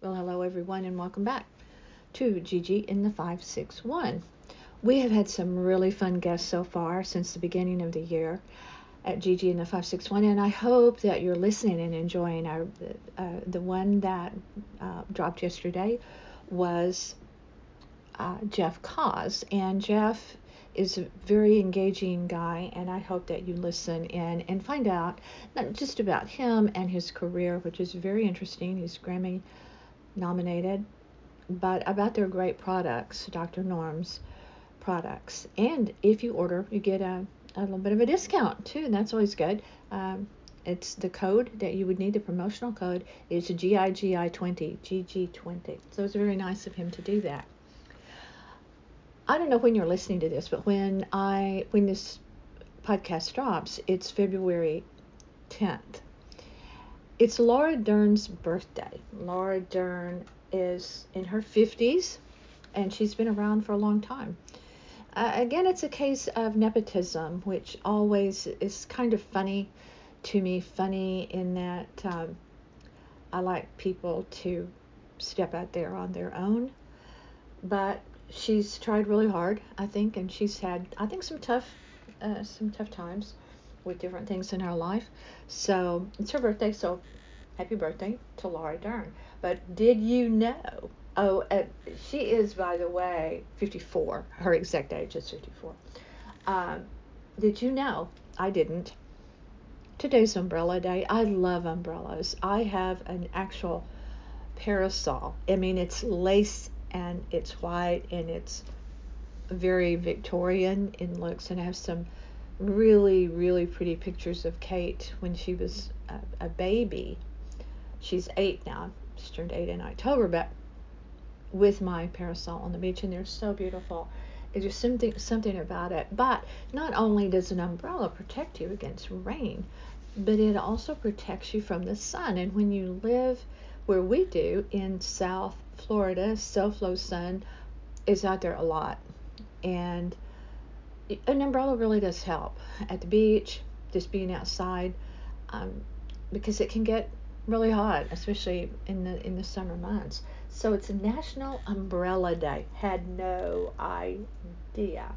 Well, hello everyone, and welcome back to Gigi in the 561. We have had some really fun guests so far since the beginning of the year at Gigi in the 561, and I hope that you're listening and enjoying our. Uh, the one that uh, dropped yesterday was uh, Jeff Cause, and Jeff is a very engaging guy, and I hope that you listen in and find out not just about him and his career, which is very interesting. He's Grammy nominated, but about their great products, Dr. Norm's products. And if you order, you get a, a little bit of a discount too, and that's always good. Um, it's the code that you would need, the promotional code is GIGI20, GG20. So it's very nice of him to do that. I don't know when you're listening to this, but when I when this podcast drops, it's February 10th. It's Laura Dern's birthday. Laura Dern is in her 50s and she's been around for a long time. Uh, again, it's a case of nepotism, which always is kind of funny to me. Funny in that um, I like people to step out there on their own, but she's tried really hard, I think, and she's had, I think, some tough, uh, some tough times with different things in her life. So it's her birthday, so happy birthday to Laura Dern. But did you know? Oh, uh, she is, by the way, 54. Her exact age is 54. Um, did you know? I didn't. Today's umbrella day. I love umbrellas. I have an actual parasol. I mean, it's lace and it's white and it's very Victorian in looks and I have some really really pretty pictures of Kate when she was a, a baby. She's eight now. She turned eight in October, but with my parasol on the beach and they're so beautiful. It's just something something about it. But not only does an umbrella protect you against rain, but it also protects you from the sun. And when you live where we do in South Florida, SoFlo Sun is out there a lot. And an umbrella really does help at the beach, just being outside, um, because it can get really hot, especially in the in the summer months. So it's a National Umbrella Day. Had no idea.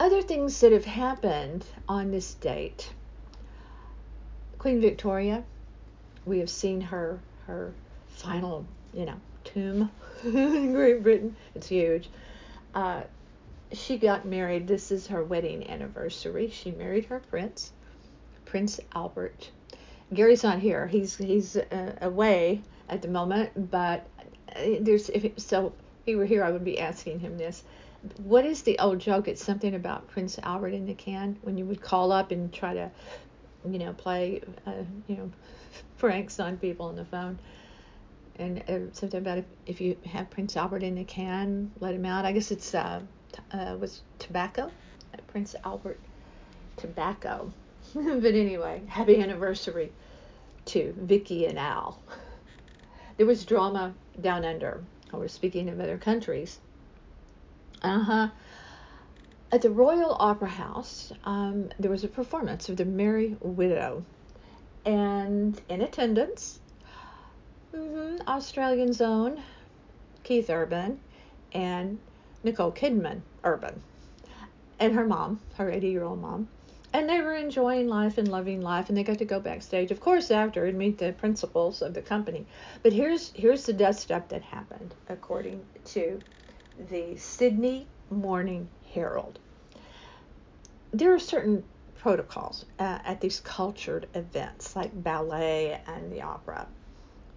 Other things that have happened on this date. Queen Victoria, we have seen her her final, you know, tomb in Great Britain. It's huge. Uh, she got married. This is her wedding anniversary. She married her prince, Prince Albert. Gary's not here. He's he's uh, away at the moment, but uh, there's if so if he were here, I would be asking him this. What is the old joke? It's something about Prince Albert in the can when you would call up and try to, you know, play, uh, you know, pranks on people on the phone and uh, something about if, if you have Prince Albert in a can, let him out. I guess it's uh, uh was tobacco, Prince Albert tobacco. but anyway, happy anniversary to Vicky and Al. There was drama down under. I was speaking of other countries. Uh huh. At the Royal Opera House, um, there was a performance of The Merry Widow. And in attendance Mm-hmm. Australian's own Keith Urban and Nicole Kidman Urban and her mom, her 80 year old mom. And they were enjoying life and loving life, and they got to go backstage, of course, after and meet the principals of the company. But here's here's the dust up that happened, according to the Sydney Morning Herald. There are certain protocols uh, at these cultured events, like ballet and the opera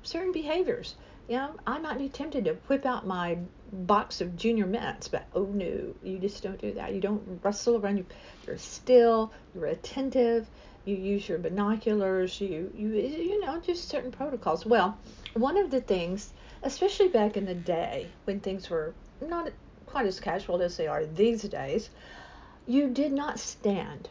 certain behaviors. You know, I might be tempted to whip out my box of junior mints, but oh no, you just don't do that. You don't rustle around. You, you're still. You're attentive. You use your binoculars. You you you know just certain protocols. Well, one of the things, especially back in the day when things were not quite as casual as they are these days, you did not stand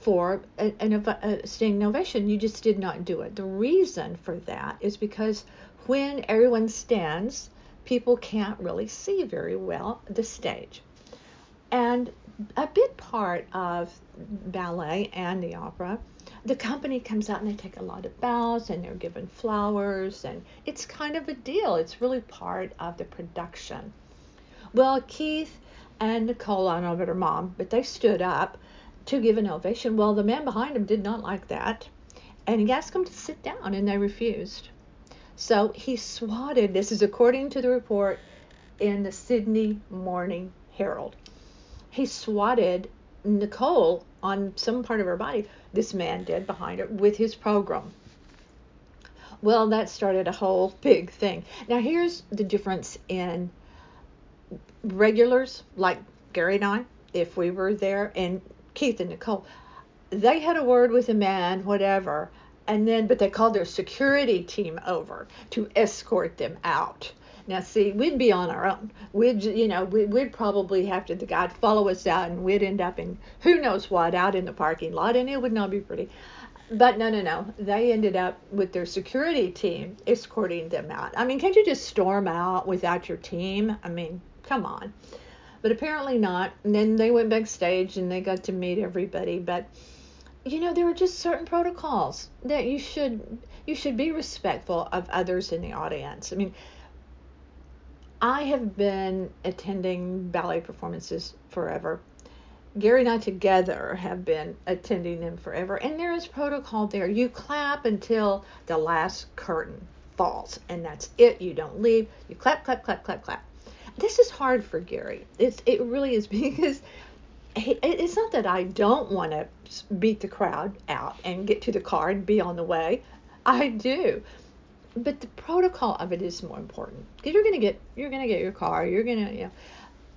for an, a standing ovation. You just did not do it. The reason for that is because when everyone stands, people can't really see very well the stage. And a big part of ballet and the opera the company comes out and they take a lot of bows and they're given flowers and it's kind of a deal. It's really part of the production. Well, Keith and Nicole, I don't know about her mom, but they stood up to give an ovation. Well, the man behind him did not like that and he asked them to sit down and they refused. So he swatted, this is according to the report in the Sydney Morning Herald. He swatted Nicole on some part of her body, this man did behind her, with his program. Well, that started a whole big thing. Now, here's the difference in regulars like Gary and I, if we were there, and Keith and Nicole. They had a word with a man, whatever, and then, but they called their security team over to escort them out. Now, see, we'd be on our own. We'd, you know, we, would probably have to, the guy follow us out and we'd end up in who knows what out in the parking lot and it would not be pretty. But no, no, no. They ended up with their security team escorting them out. I mean, can't you just storm out without your team? I mean, come on. But apparently not. And then they went backstage and they got to meet everybody. But, you know, there were just certain protocols that you should you should be respectful of others in the audience. I mean, I have been attending ballet performances forever. Gary and I together have been attending them forever, and there is protocol there. You clap until the last curtain falls, and that's it. You don't leave. You clap, clap, clap, clap, clap. This is hard for Gary. It's it really is because it's not that I don't want to beat the crowd out and get to the car and be on the way. I do. But the protocol of it is more important. Because you're gonna get you're gonna get your car you're gonna you know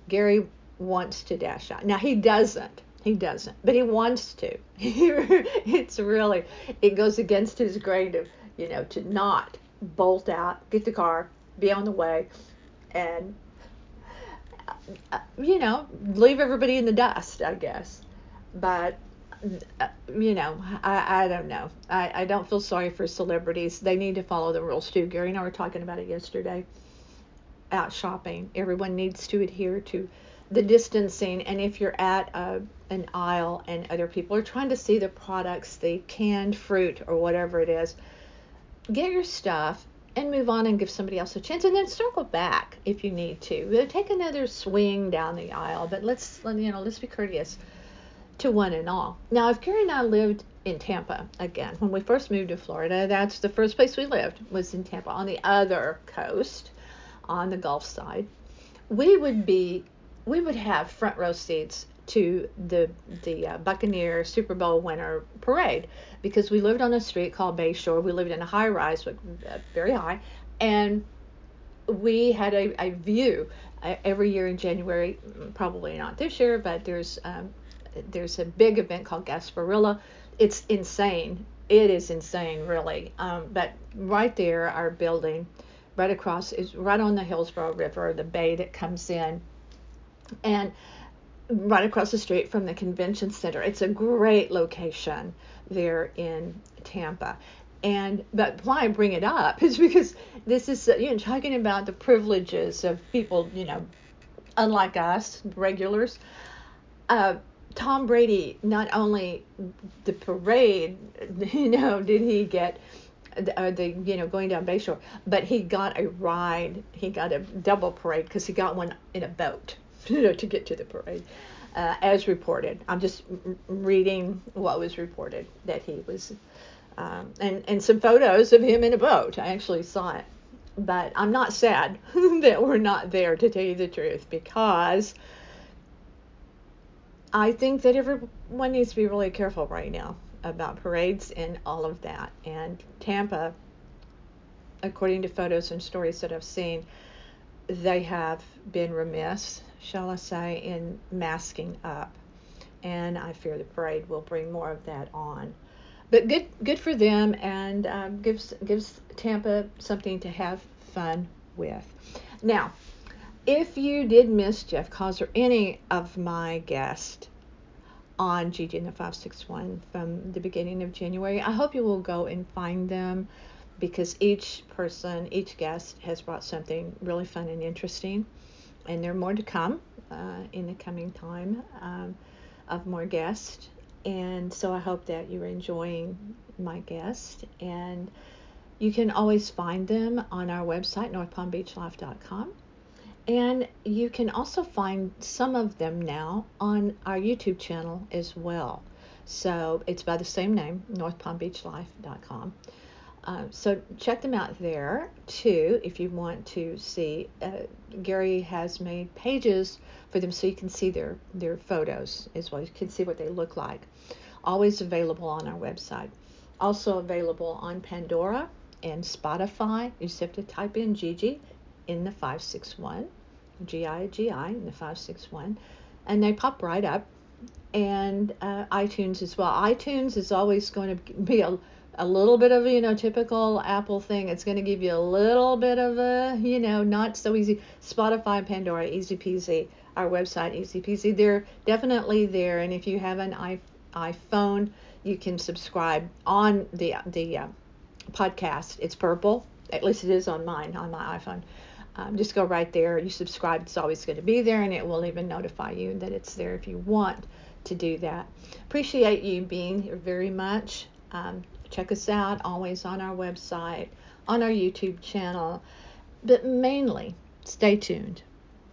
gary wants to dash out. Now he doesn't. He doesn't. But he wants to. It's really it goes against his grain of you know to not bolt out get the car be on the way and Uh, you know leave everybody in the dust i guess but uh, you know, I, I don't know. I, I don't feel sorry for celebrities. They need to follow the rules too. Gary and I were talking about it yesterday out shopping. Everyone needs to adhere to the distancing. And if you're at a, an aisle and other people are trying to see the products, the canned fruit or whatever it is, get your stuff and move on and give somebody else a chance and then circle back if you need to. Take another swing down the aisle, but let's you know, let's be courteous to one and all. Now, if Gary and I lived in Tampa again, when we first moved to Florida, that's the first place we lived was in Tampa on the other coast, on the Gulf side. We would be, we would have front row seats to the the uh, Buccaneer Super Bowl winner parade because we lived on a street called Bayshore. We lived in a high rise, uh, very high, and we had a, a view uh, every year in January. Probably not this year, but there's um, there's a big event called Gasparilla. It's insane. It is insane, really. Um, but right there, our building, right across, is right on the Hillsborough River, the bay that comes in, and right across the street from the convention center. It's a great location there in Tampa. And but why I bring it up is because this is you know talking about the privileges of people you know unlike us regulars. Uh, Tom Brady, not only the parade, you know, did he get uh, the you know going down Bayshore, but he got a ride. He got a double parade because he got one in a boat, you know, to get to the parade, uh, as reported. I'm just reading what was reported that he was, um, and and some photos of him in a boat. I actually saw it, but I'm not sad that we're not there to tell you the truth because I think that everyone needs to be really careful right now about parades and all of that. And Tampa, according to photos and stories that I've seen, they have been remiss, shall I say, in masking up. And I fear the parade will bring more of that on. But good, good for them, and um, gives gives Tampa something to have fun with. Now, if you did miss Jeff Cause or any of my guests on GG in the 561 from the beginning of January, I hope you will go and find them because each person, each guest has brought something really fun and interesting. And there are more to come uh, in the coming time um, of more guests. And so I hope that you're enjoying my guest. And you can always find them on our website, northpalmbeachlife.com. And you can also find some of them now on our YouTube channel as well. So it's by the same name, northpalmbeachlife.com. Uh, so check them out there too if you want to see. Uh, Gary has made pages for them so you can see their, their photos as well. You can see what they look like. Always available on our website. Also available on Pandora and Spotify. You just have to type in Gigi in the 561, G I G I in the 561, and they pop right up. And uh, iTunes as well. iTunes is always going to be a a little bit of you know typical apple thing. It's going to give you a little bit of a you know not so easy. Spotify pandora easy peasy our website easy peasy they're definitely there. And if you have an iphone you can subscribe on the the uh, podcast. It's purple. At least it is on mine on my iphone. Um, just go right there. You subscribe it's always going to be there and it will even notify you that it's there if you want to do that. Appreciate you being here very much. Um, check us out always on our website, on our YouTube channel. But mainly, stay tuned.